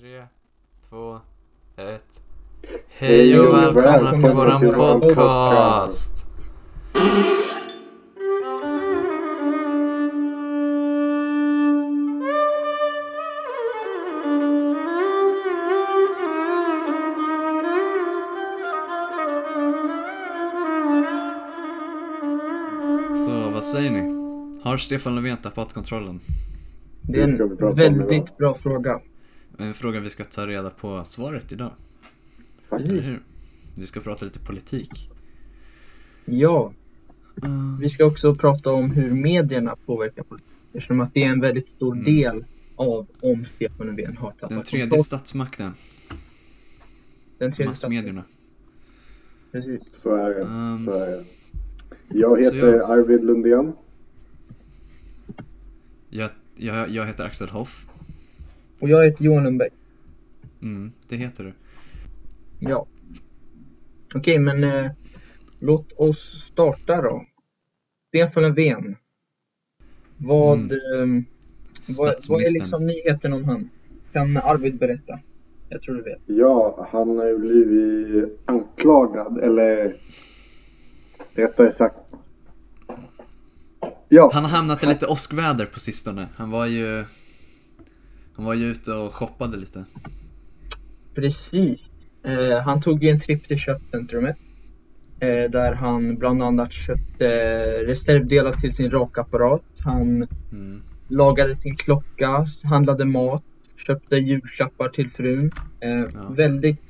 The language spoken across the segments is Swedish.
Tre, två, ett. Hej och välkomna till våran podcast! Så vad säger ni? Har Stefan Löfven tappat kontrollen? Det är Det ska vi prata en om väldigt bra fråga. En fråga vi ska ta reda på svaret idag, Faktiskt. Vi ska prata lite politik. Ja, Mm. vi ska också prata om hur medierna påverkar politik. Eftersom att det är en väldigt stor Mm. del av om Stefan Löfven har tappat Den tredje kontroll. statsmakten, Den tredje massmedierna. Precis. Så är det. Um, Så är det. Jag heter jag- Arvid Lundén. Jag, jag, jag heter Axel Hoff. Och jag heter Johan Lundberg. Mm, det heter du. Ja. Okej, men eh, låt oss starta då. Stefan Löfven. Vad, Mm. ehm, vad, vad är liksom nyheten om han? Kan Arvid berätta? Jag tror du vet. Ja, han har ju blivit anklagad, eller rättare sagt. Ja, Han har hamnat i lite åskväder på sistone. Han var ju... Han var ju ute och shoppade lite. Precis. Eh, han tog ju en tripp till köpcentrumet. Eh, där han bland annat köpte reservdelar till sin rakapparat. Han Mm. lagade sin klocka, handlade mat, köpte julklappar till frun. Eh, Ja. Väldigt,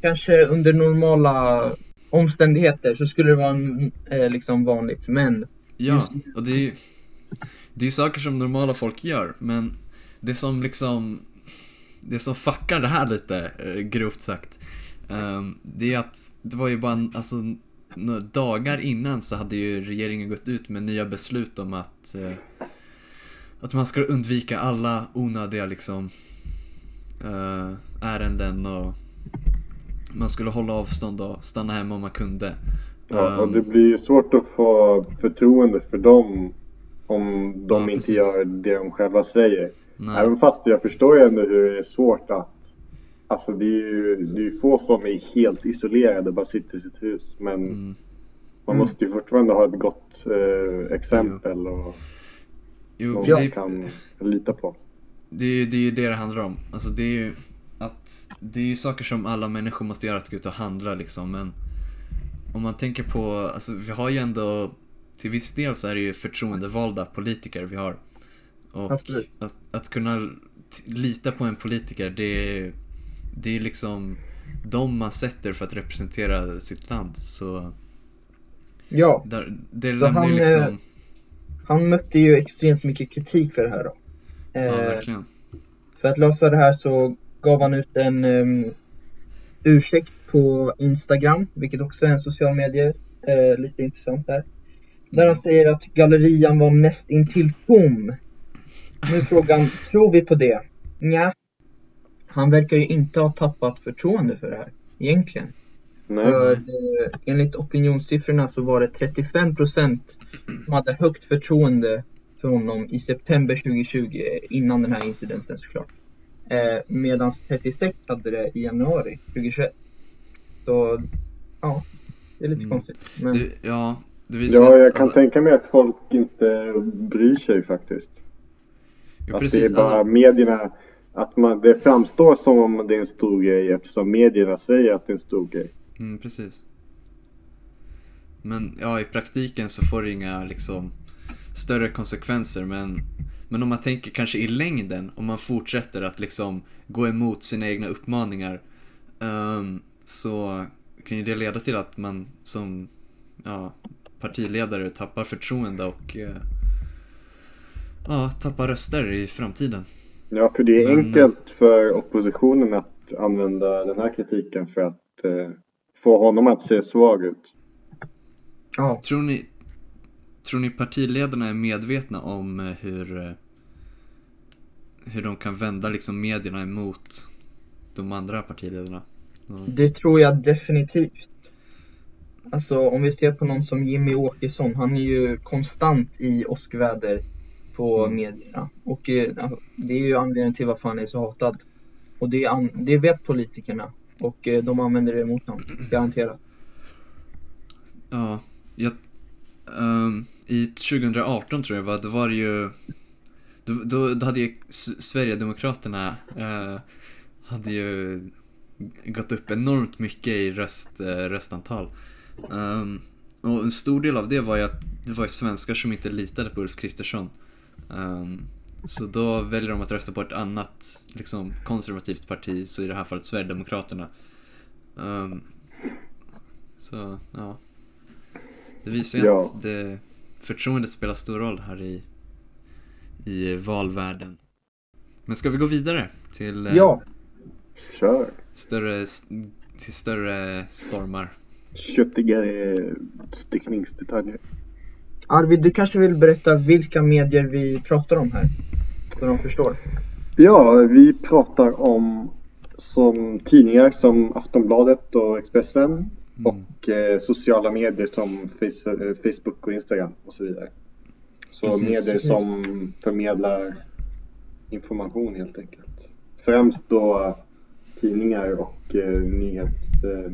kanske under normala omständigheter så skulle det vara en, eh, liksom vanligt. Men Ja, Just- och det är ju... Det är saker som normala folk gör, men det som liksom... Det som fuckar det här lite, eh, grovt sagt. ehm, det är att det var ju bara en, alltså, några dagar innan så hade ju regeringen gått ut med nya beslut om att eh, att man ska undvika alla onödiga liksom eh, ärenden och man skulle hålla avstånd och stanna hemma om man kunde. ja, och Ehm, det blir ju svårt att få förtroende för dem om de Ja, inte precis. gör det de själva säger. Nej. Även fast jag förstår ju ändå hur det är svårt att Alltså det är ju det är ju få som är helt isolerade och bara sitter i sitt hus. Men Mm. man Mm. måste ju fortfarande ha ett gott eh, exempel och Jo, någon det, man kan lita på. det, är ju- det är det det handlar om. Alltså det är ju att det är ju saker som alla människor måste göra, att gå ut och handla liksom. Men om man tänker på, alltså vi har ju ändå, till viss del så är det ju förtroendevalda politiker vi har. Och Absolut. att, att kunna lita på en politiker, det är, det är liksom de man sätter för att representera sitt land. Så ja, där, det Så han, liksom, eh, han mötte ju extremt mycket kritik för det här då. ja Eh, verkligen. För att lösa det här så gav han ut en um, ursäkt på Instagram, vilket också är en social medie. Eh, lite intressant där. Där han säger att gallerian var näst intill tom. Nu är frågan, tror vi på det? Nja. Han verkar ju inte ha tappat förtroende för det här, egentligen. Nej. För eh, enligt opinionssiffrorna så var det 35% som hade högt förtroende för honom i september 2020 innan den här incidenten såklart. Eh, Medan 36 hade det i januari 2021. Så ja, det är lite Mm. konstigt. Men Det, ja, det Ja, att- jag kan alltså- tänka mig att folk inte bryr sig faktiskt. Jo, att precis. det är bara alltså, medierna, att man, det framstår som om det är en stor grej eftersom medierna säger att det är en stor grej. mm, precis. Men ja, i praktiken så får det inga liksom större konsekvenser men men om man tänker kanske i längden, om man fortsätter att liksom gå emot sina egna uppmaningar ehm, så kan ju det leda till att man som ja, partiledare tappar förtroende och eh, ja, tappar röster i framtiden. Ja, för det är Men- enkelt för oppositionen att använda den här kritiken för att eh, få honom att se svag ut. ja, Tror ni, tror ni partiledarna är medvetna om eh, hur, eh, hur de kan vända liksom medierna emot de andra partiledarna? Det tror jag definitivt. Alltså om vi ser på någon som Jimmy Åkesson, han är ju konstant i åskväder på Mm. medierna. Och eh, det är ju anledningen till varför han är så hatad. Och det, an- det vet politikerna. Och eh, de använder det emot dem, garanterat. Ja, jag, ehm, i 2018 tror jag var, då var det ju då, då, då hade ju Sverigedemokraterna eh, hade ju gått upp enormt mycket i röst, eh, röstantal. Ehm, och en stor del av det var ju att det var ju svenskar som inte litade på Ulf Kristersson. Ehm, så då väljer de att rösta på ett annat liksom, konservativt parti, så i det här fallet Sverigedemokraterna. Ehm, så, ja. Det visar ju Ja. att det, förtroendet spelar stor roll här i, i valvärlden. Men ska vi gå vidare till eh, Ja, Kör. större, till större stormar? Köttigare stickningsdetaljer. Arvid, du kanske vill berätta vilka medier vi pratar om här? Så de förstår. Ja, vi pratar om som tidningar som Aftonbladet och Expressen och eh, sociala medier som eh, Facebook och Instagram och så vidare. Så Precis. medier som förmedlar information helt enkelt. Främst då tidningar och eh, nyhets, eh,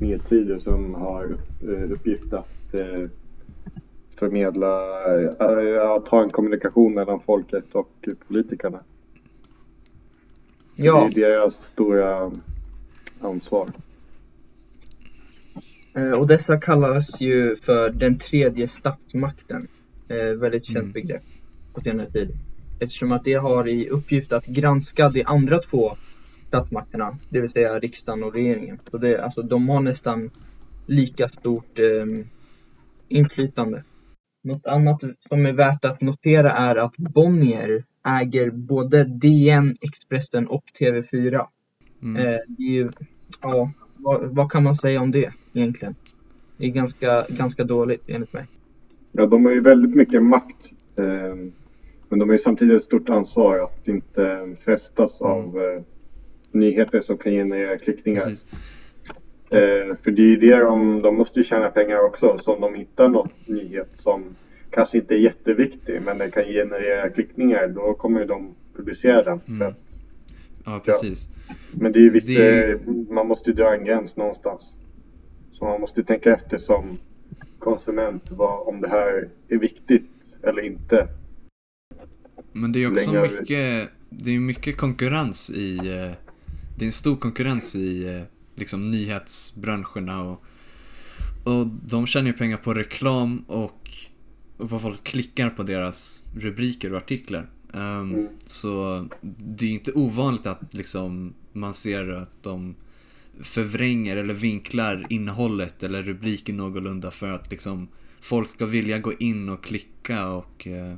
nyhetssidor som har eh, uppgift att eh, förmedla, eh, att ha en kommunikation mellan folket och politikerna. Ja, Det är deras stora ansvar. eh, och dessa kallas ju för den tredje statsmakten. Eh, väldigt känt Mm. begrepp på senare tid. Eftersom att det har i uppgift att granska de andra två statsmakterna, det vill säga riksdagen och regeringen. Så det, alltså, de har nästan lika stort eh, inflytande. Något annat som är värt att notera är att Bonnier äger både DN, Expressen och TV4. Mm. Eh, det är ju, ja, vad, vad kan man säga om det egentligen? Det är ganska, ganska dåligt enligt mig. Ja, de har ju väldigt mycket makt. Eh, men de har ju samtidigt ett stort ansvar att inte frestas Mm. av eh, nyheter som kan generera klickningar. Precis. Eh, för det är ju det de, de måste ju tjäna pengar också. Så om de hittar någon nyhet som kanske inte är jätteviktig men den kan generera klickningar då kommer ju de publicera den. För Mm. Ja, precis. men det är ju vissa, Det man måste ju dra en gräns någonstans. Så man måste ju tänka efter som konsument vad, om det här är viktigt eller inte. Men det är också mycket, det är mycket konkurrens i, eh, det är en stor konkurrens i eh, liksom nyhetsbranscherna och, och de tjänar ju pengar på reklam och, och vad folk klickar på deras rubriker och artiklar. Um, Mm. Så det är inte ovanligt att liksom man ser att de förvränger eller vinklar innehållet eller rubriken någorlunda för att liksom folk ska vilja gå in och klicka och eh,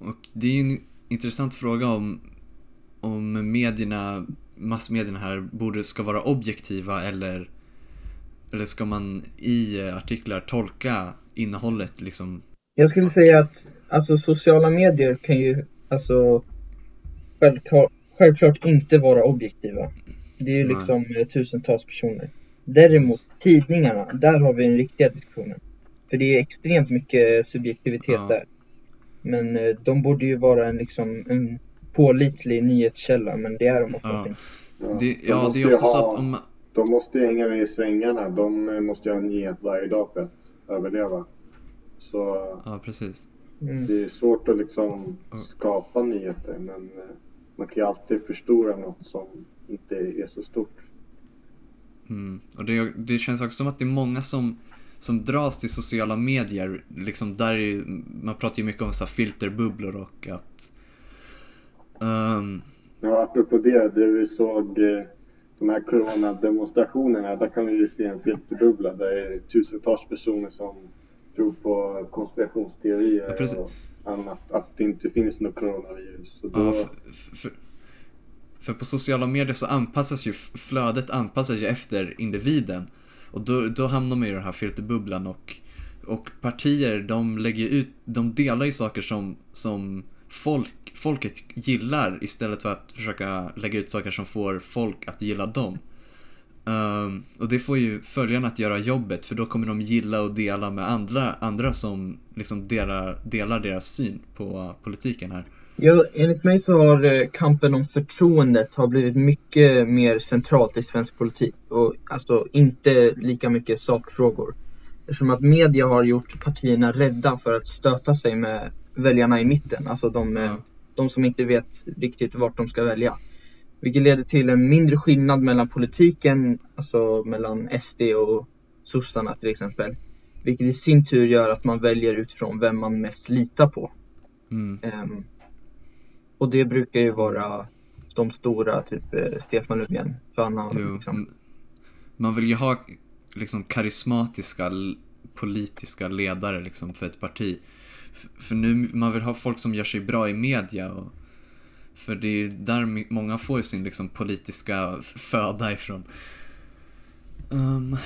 och det är ju en intressant fråga om, om medierna, massmedierna här, borde, ska vara objektiva eller, eller ska man i eh, artiklar tolka innehållet liksom? Jag skulle säga att alltså, sociala medier kan ju alltså självklart, självklart inte vara objektiva. Det är ju liksom eh, tusentals personer. Däremot tidningarna, där har vi den riktiga diskussionen. För det är extremt mycket subjektivitet Ja. där. Men eh, de borde ju vara en, liksom, en pålitlig nyhetskälla, men det är de oftast Ja. inte. Ja, Det, de ja, måste det är ju ofta så ha- att om De måste ju hänga med i svängarna. De eh, måste ju ha en nyhet varje dag för att överleva. Så ja precis. Mm. det är svårt att liksom skapa nyheter men eh, man kan ju alltid förstora något som inte är så stort. Mm. Och det, det känns också som att det är många som, som dras till sociala medier. Liksom där är, man pratar ju mycket om så här filterbubblor och att... ehm, Ja, apropå det, det vi såg eh, de här coronademonstrationerna, där kan vi ju se en filterbubbla där det är tusentals personer som tror på konspirationsteorier Ja, precis. och annat, att det inte finns något coronavirus. Då, Ja, för, för på sociala medier så anpassas ju flödet anpassas ju efter individen. Och då, då hamnar man i den här filterbubblan och, och partier de lägger ut, de delar ju saker som, som folk, folket gillar istället för att försöka lägga ut saker som får folk att gilla dem. Ehm, och det får ju följarna att göra jobbet för då kommer de gilla och dela med andra, andra som liksom delar, delar deras syn på politiken här. Ja, enligt mig så har eh, kampen om förtroendet har blivit mycket mer centralt i svensk politik och alltså inte lika mycket sakfrågor. Eftersom att media har gjort partierna rädda för att stöta sig med väljarna i mitten, alltså de, eh, Ja. De som inte vet riktigt vart de ska välja. Vilket leder till en mindre skillnad mellan politiken, alltså mellan SD och sossarna till exempel. Vilket i sin tur gör att man väljer utifrån vem man mest litar på. Mm. Ehm, och det brukar ju vara de stora, typ eh, Stefan Löfven. För han har Jo. liksom, Man vill ju ha liksom karismatiska politiska ledare liksom för ett parti. För nu, man vill ha folk som gör sig bra i media och för det är där många får sin liksom politiska föda ifrån. Um,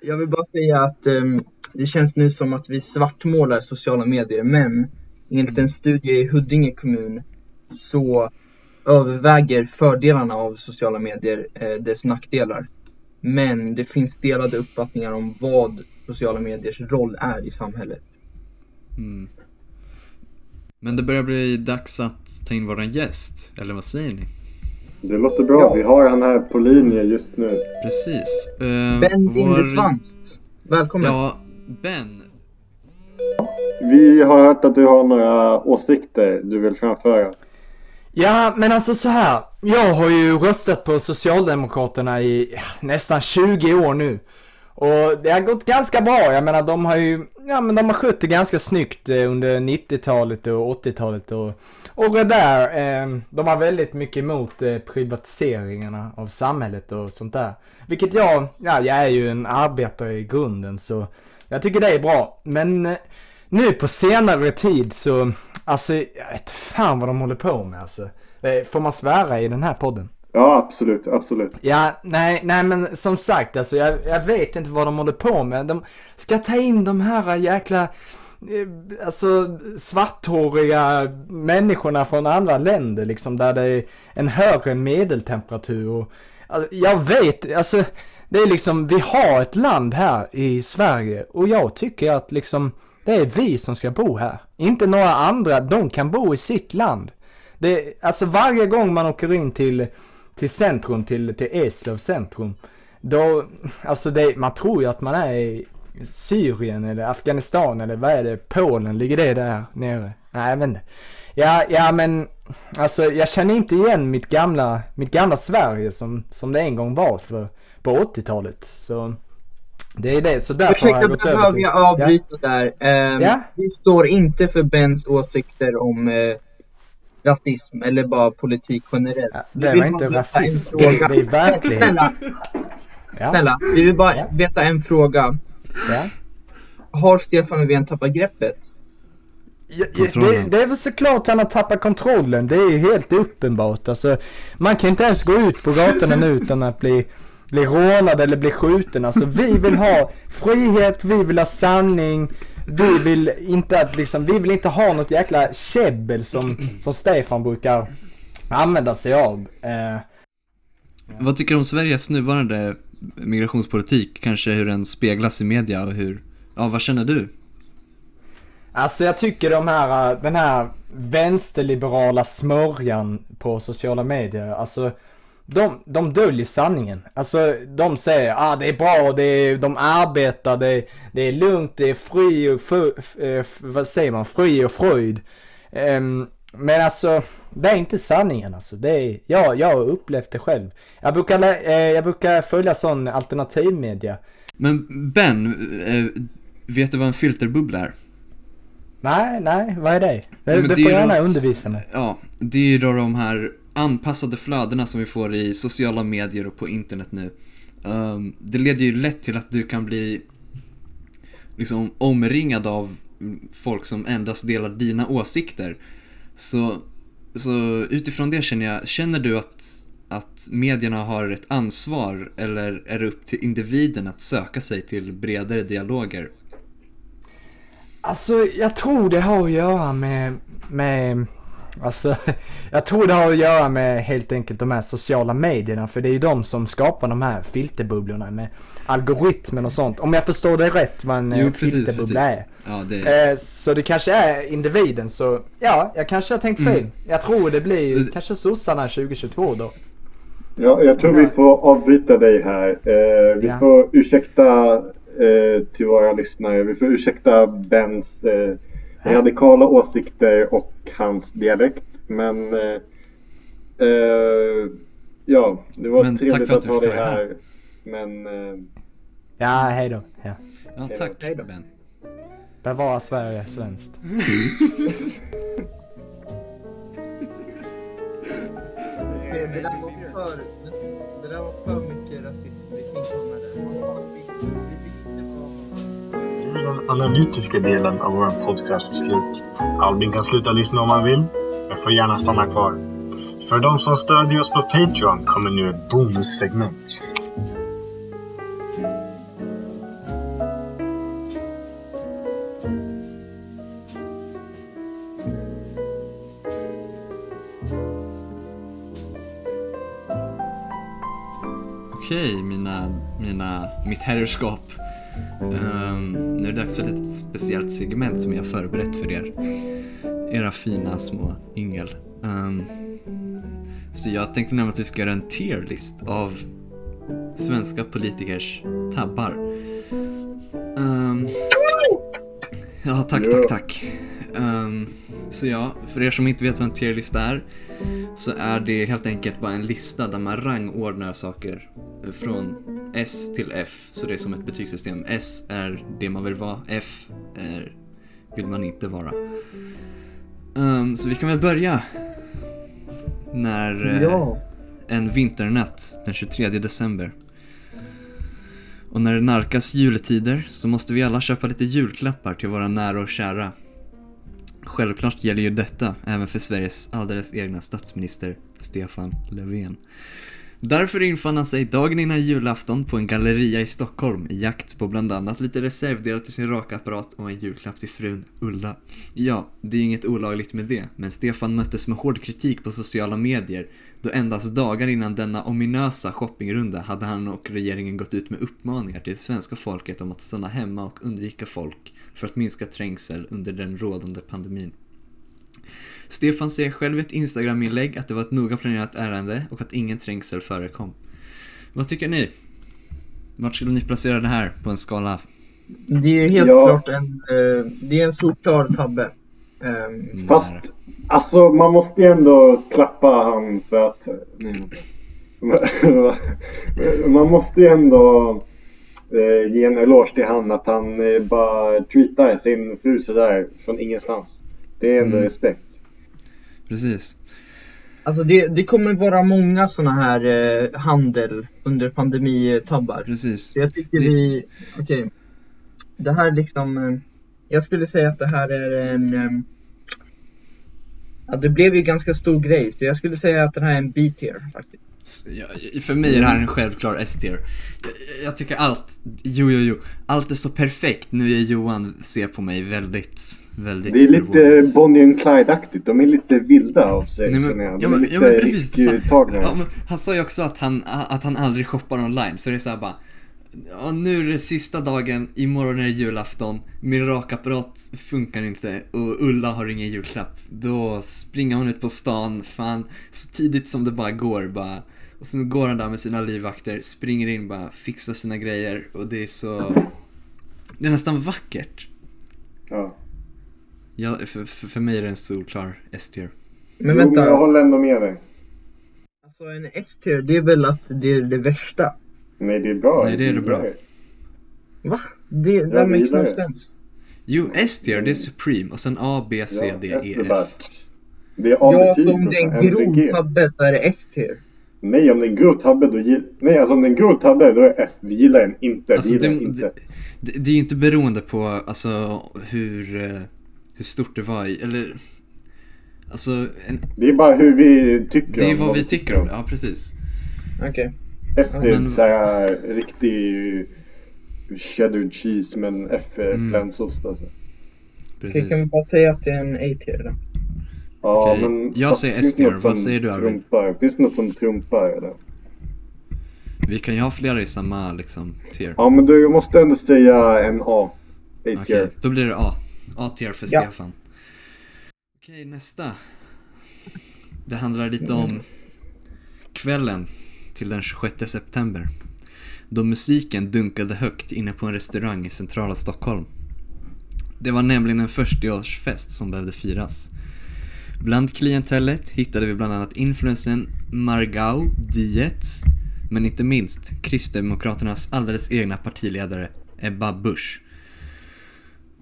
Jag vill bara säga att um, det känns nu som att vi svartmålar sociala medier, men enligt en studie i Huddinge kommun så överväger fördelarna av sociala medier eh, dess nackdelar. Men det finns delade uppfattningar om vad sociala mediers roll är i samhället. mm. Men det börjar bli dags att ta in våran gäst, eller vad säger ni? Det låter bra. Ja. Vi har han här på linje just nu. Precis. Uh, Ben Lindesvans, välkommen! Ja, Ben. Vi har hört att du har några åsikter du vill framföra. Ja, men alltså så här. Jag har ju röstat på Socialdemokraterna i nästan 20 år nu. Och det har gått ganska bra. Jag menar de har ju, ja men de har skött det ganska snyggt eh, under 90-talet och 80-talet och, och det där. Eh, de har väldigt mycket emot eh, privatiseringarna av samhället och sånt där. Vilket jag, ja jag är ju en arbetare i grunden så jag tycker det är bra. Men eh, nu på senare tid så, alltså jag vet fan vad de håller på med alltså. Eh, Får man svära i den här podden? Ja, absolut, absolut. Ja, nej, nej men som sagt alltså jag, jag vet inte vad de håller på med. De ska ta in de här jäkla, eh, alltså svarthåriga människorna från andra länder liksom där det är en högre medeltemperatur och alltså, jag vet, alltså det är liksom, vi har ett land här i Sverige och jag tycker att liksom det är vi som ska bo här. Inte några andra, de kan bo i sitt land. Det, alltså varje gång man åker in till, till centrum, till, till Eslöv centrum. Då, alltså det, man tror ju att man är i Syrien eller Afghanistan eller vad är det? Polen, ligger det där nere? Nej jag vet inte. Ja, ja men alltså jag känner inte igen mitt gamla, mitt gamla Sverige som, som det en gång var för, på 80-talet. Så det är det, så därför har Ursäkta, jag gått behöver till... jag avbryta där. Ehm, Ja? Vi står inte för Bens åsikter om eh, rasism eller bara politik generellt. Ja, Vi det vill var inte rasism, det, är verklighet. Snälla, Ja, snälla, vi vill bara Ja. veta en fråga. ja. Har Stefan Löfven tappat greppet? Ja, ja, det, det är väl såklart han har tappat kontrollen. Det är ju helt uppenbart. Alltså, man kan inte ens gå ut på gatorna nu utan att bli, bli rånad eller bli skjuten. Alltså, vi vill ha frihet, vi vill ha sanning. Vi vill inte att liksom, vi vill inte ha något jäkla käbbel som, som Stefan brukar använda sig av. Eh, Vad tycker du om Sveriges nuvarande migrationspolitik? Kanske hur den speglas i media och hur, ja vad känner du? Alltså jag tycker de här, den här vänsterliberala smörjan på sociala medier, alltså de, de döljer sanningen. Alltså de säger ah det är bra, det är, de arbetar, det, det är lugnt, det är fri och, fu, f, eh, vad säger man, fri och fröjd. Ehm, men alltså, det är inte sanningen alltså. Det är, ja, jag har upplevt det själv. Jag brukar, eh, jag brukar följa sån alternativmedia. Men Ben, eh, vet du vad en filterbubbla är? Nej, nej, vad är det? Det, men det det får är gärna något- undervisa mig. Ja, det är ju då de här anpassade flödena som vi får i sociala medier och på internet nu. Um, det leder ju lätt till att du kan bli liksom omringad av folk som endast delar dina åsikter. Så, så utifrån det känner jag, känner du att, att medierna har ett ansvar eller är det upp till individen att söka sig till bredare dialoger? Alltså jag tror det har att göra med, med Alltså, jag tror det har att göra med helt enkelt de här sociala medierna. För det är ju de som skapar de här filterbubblorna med algoritmen och sånt. Om jag förstår det rätt vad en Jo, eh, precis, filterbubbla precis. är. Ja, det Eh, så det kanske är individen så, ja, jag kanske har tänkt fel. Mm. Jag tror det blir kanske sossarna 2022 då. Ja, jag tror vi får avbryta dig här. Eh, vi Ja. får ursäkta eh, till våra lyssnare. Vi får ursäkta Bens eh, radikala åsikter och hans dialekt. Men eh, eh, ja, det var Men trevligt att att ha dig här. här. Men eh, Ja, hej då. Ja. Ja, tack Hej då. Ben. Bevara Sverige svenskt. analytiska delen av vår podcast slut. Albin kan sluta lyssna om han vill, men får gärna stanna kvar. För de som stödjer oss på Patreon kommer nu ett bonussegment. Okej, mina, mina, mitt herrskap. Ehm, nu är det dags för ett speciellt segment som jag har förberett för er. Era fina små yngel. Ehm, så jag tänkte nämligen att vi ska göra en tierlist av svenska politikers tabbar. Ehm, ja, tack, tack, tack. Ehm, så ja, för er som inte vet vad en tierlist är så är det helt enkelt bara en lista där man rangordnar saker från S till F. Så det är som ett betygssystem. S är det man vill vara, F är vill man inte vara. Ehm, så vi kan väl börja när eh, Ja. en vinternatt den 23 december. Och när det nalkas juletider så måste vi alla köpa lite julklappar till våra nära och kära. Självklart gäller ju detta även för Sveriges alldeles egna statsminister Stefan Löfven. Därför infann han sig dagen innan julafton på en galleria i Stockholm i jakt på bland annat lite reservdelar till sin rakapparat och en julklapp till frun Ulla. Ja, det är inget olagligt med det, men Stefan möttes med hård kritik på sociala medier då endast dagar innan denna ominösa shoppingrunda hade han och regeringen gått ut med uppmaningar till svenska folket om att stanna hemma och undvika folk för att minska trängsel under den rådande pandemin. Stefan säger själv i ett Instagram-inlägg att det var ett noga planerat ärende och att ingen trängsel förekom. Vad tycker ni? Vart skulle ni placera det här på en skala? Det är ju helt Ja. klart en, eh, det är en solklar tabbe. Mm, fast alltså man måste ju ändå klappa han för att man måste ju ändå eh, ge en eloge till han att han eh, bara tweetar sin fru sådär från ingenstans. Det är ändå Mm. respekt. Precis. Alltså det, det kommer vara många sådana här eh, handel under pandemitabbar. Precis. Så jag tycker Det- vi, okej. Det här liksom, eh, jag skulle säga att det här är en, eh, ja det blev ju ganska stor grej. Så jag skulle säga att det här är en B-tier faktiskt. För mig är det här en självklar S-tier. Jag, jag tycker allt, jo jo jo, allt är så perfekt. Nu är Johan ser på mig väldigt, väldigt Det är lite. Bonnie and Clyde-aktigt. De är lite vilda av sig Nej, men- jag. De ja, är men- lite ja, men precis, är. Ja, men han sa ju också att han, att han aldrig shoppar online, så det är såhär bara Ja, nu är det sista dagen, imorgon är det julafton, min rakapparat funkar inte och Ulla har ingen julklapp. Då springer hon ut på stan, fan, så tidigt som det bara går bara. Och sen går han där med sina livvakter, springer in bara, fixar sina grejer och det är så... Det är nästan vackert. Ja. Ja, för, för, för mig är det en solklar S-tier. Men Jo, vänta, men jag håller ändå med dig. alltså en S-tier det är väl att det är det värsta? Nej, det är bra. Nej, det är det bra. Va? Det, Ja, makes no sense. Jo, S-tier det är Supreme och sen A, B, C, D, Ja, E, är bara- F. Det är Ja, A-betyg så om på det är en grov tabbe så är det S-tier. Nej, om det är en grov tabbe då gill... Nej, alltså om det är en grov tabbe då är F. Vi gillar den inte. Alltså, gillar det, den inte. det, det, det är ju inte beroende på alltså, hur, eh, hur stort det var, i- eller Alltså, en, Det är bara hur vi tycker det är om vad vi tycker om det, ja precis. Okej. S är Men- såhär riktig cheddar cheese men F är Mm. flänsost alltså. Okej, precis. kan vi bara säga att det är en A-tier då? Ja, Okej, men jag säger S-tier. något Vad säger du, Arvid? trumpar? Finns det något som trumpar eller? Vi kan ju ha flera i samma liksom tier. Ja, men du måste ändå säga en A. A-tier. Okej, då blir det A. A-tier för Ja. Stefan. Okej, nästa. Det handlar lite om kvällen till den 26 september. Då musiken dunkade högt inne på en restaurang i centrala Stockholm. Det var nämligen en 40-årsfest som behövde firas. Bland klientellet hittade vi bland annat influensen Margau Dietz, men inte minst Kristdemokraternas alldeles egna partiledare Ebba Busch.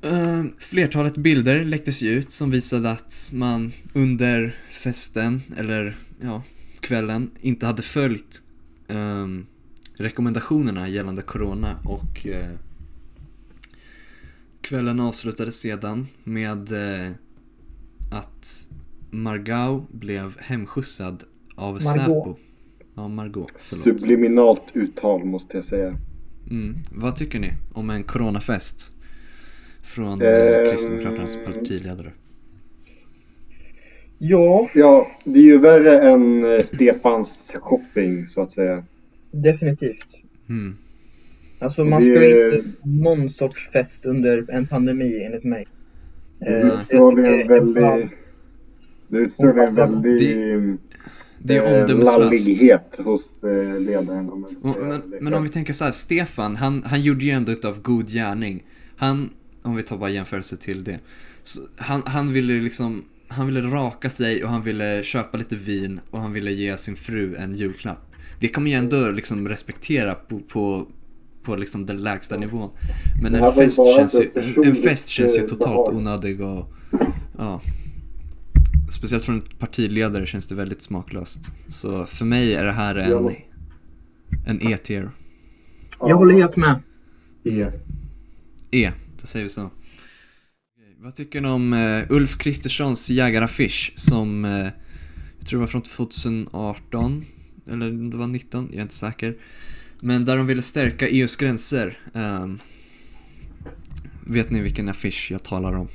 Uh, flertalet bilder läcktes ju ut som visade att man under festen, eller ja, kvällen, inte hade följt um, rekommendationerna gällande corona och uh, kvällen avslutades sedan med uh, att Margau blev hemskjutsad av Margot. Säpo. Ja, Margot. Förlåt. Subliminalt uttal måste jag säga. Mm. Vad tycker ni om en coronafest? Från eh, Ehm. Kristdemokraternas partiledare. Ja, Ja, det är ju värre än eh, Stefans shopping så att säga. definitivt. Mm. Alltså man Det- ska ju inte ha någon sorts fest under en pandemi enligt mig. Det Eh, så utstrålar. Det utstrålar en väldig... Det- Det är eh, omdömeslöst. hos eh, ledaren Men, men om vi tänker så här, Stefan, han, han gjorde ju ändå utav god gärning. Han, om vi tar bara jämförelse till det. Så han, han ville liksom, han ville raka sig och han ville köpa lite vin och han ville ge sin fru en julklapp. Det kan man ju ändå liksom respektera på, på, på liksom den lägsta nivån. Men en fest, känns ju, en, en personligt, fest känns ju eh, totalt onödig och ja. Speciellt från en partiledare känns det väldigt smaklöst. Så för mig är det här en, en E-tier. Jag håller helt med. E. E, då säger vi så. Vad tycker ni om eh, Ulf Kristerssons jägaraffisch som, eh, jag tror det var från 2018, eller om det var 19, jag är inte säker. Men där de ville stärka EUs gränser. Ehm, vet ni vilken affisch jag talar om?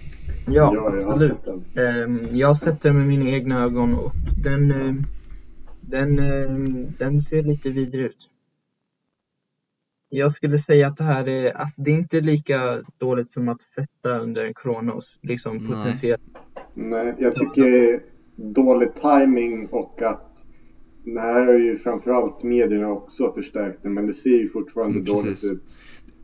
Ja, Ja, jag absolut. sett. Ehm, jag har sett den med mina egna ögon och den, ehm, den, ehm, den ser lite vidrig ut. Jag skulle säga att det här är, alltså det är inte lika dåligt som att fetta under en och liksom potentiellt. Nej, jag tycker dålig timing och att det här har ju framförallt medierna också förstärkt det, men det ser ju fortfarande Mm, dåligt ut.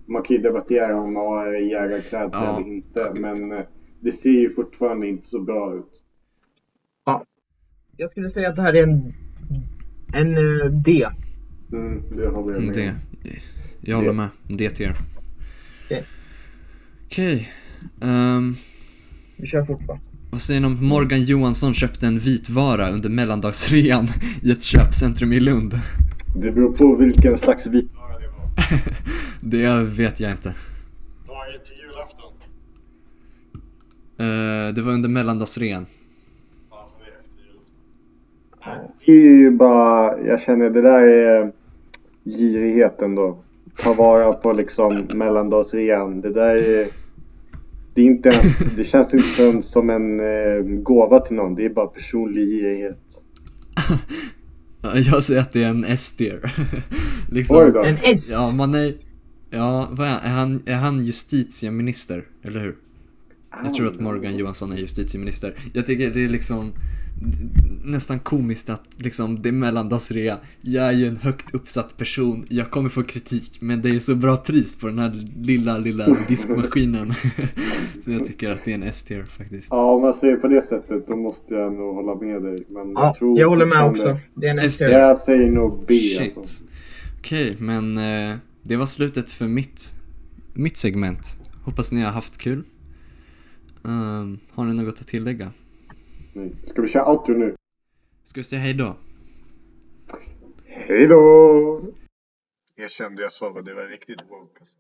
Man kan ju debattera om man har jägarklädsel Ja. eller inte, men eh, det ser ju fortfarande inte så bra ut. Jag skulle säga att det här är en, en eh, D. Mm, det håller jag med Det. om. Jag håller med, D-tier. Okej. Okej. ehm, Vi kör fort va? Vad säger ni om Morgan Johansson köpte en vitvara under mellandagsrean i ett köpcentrum i Lund? Det beror på vilken slags vitvara det var. Det vet jag inte. Vad är till julafton? Eh, det var under mellandagsrean. Det är ju bara, jag känner det där är girigheten då. Ta vara på liksom mellandagsrean. Det där är, det är inte ens, det känns inte ens som en eh, gåva till någon. Det är bara personlig girighet. Ja, Jag säger att det är en S-tier. liksom. En S! Ja, man är... Ja, vad? Är han, är han justitieminister? Eller hur? Jag tror att Morgan Johansson är justitieminister. Jag tycker det är liksom nästan komiskt att liksom det är mellandagsrea. Jag är ju en högt uppsatt person. Jag kommer få kritik men det är så bra pris på den här lilla, lilla diskmaskinen. så jag tycker att det är en S-tier faktiskt. Ja, om man ser på det sättet då måste jag nog hålla med dig. Men Ja, jag, tror jag håller med också. Det är en S. S. Jag säger nog B Shit. alltså. Okej, men eh, det var slutet för mitt, mitt segment. Hoppas ni har haft kul. Ehm, har ni något att tillägga? Nej. Ska vi köra outro nu? Ska vi säga hej då? Hej då! Jag kände jag sa vad det var riktigt woke alltså.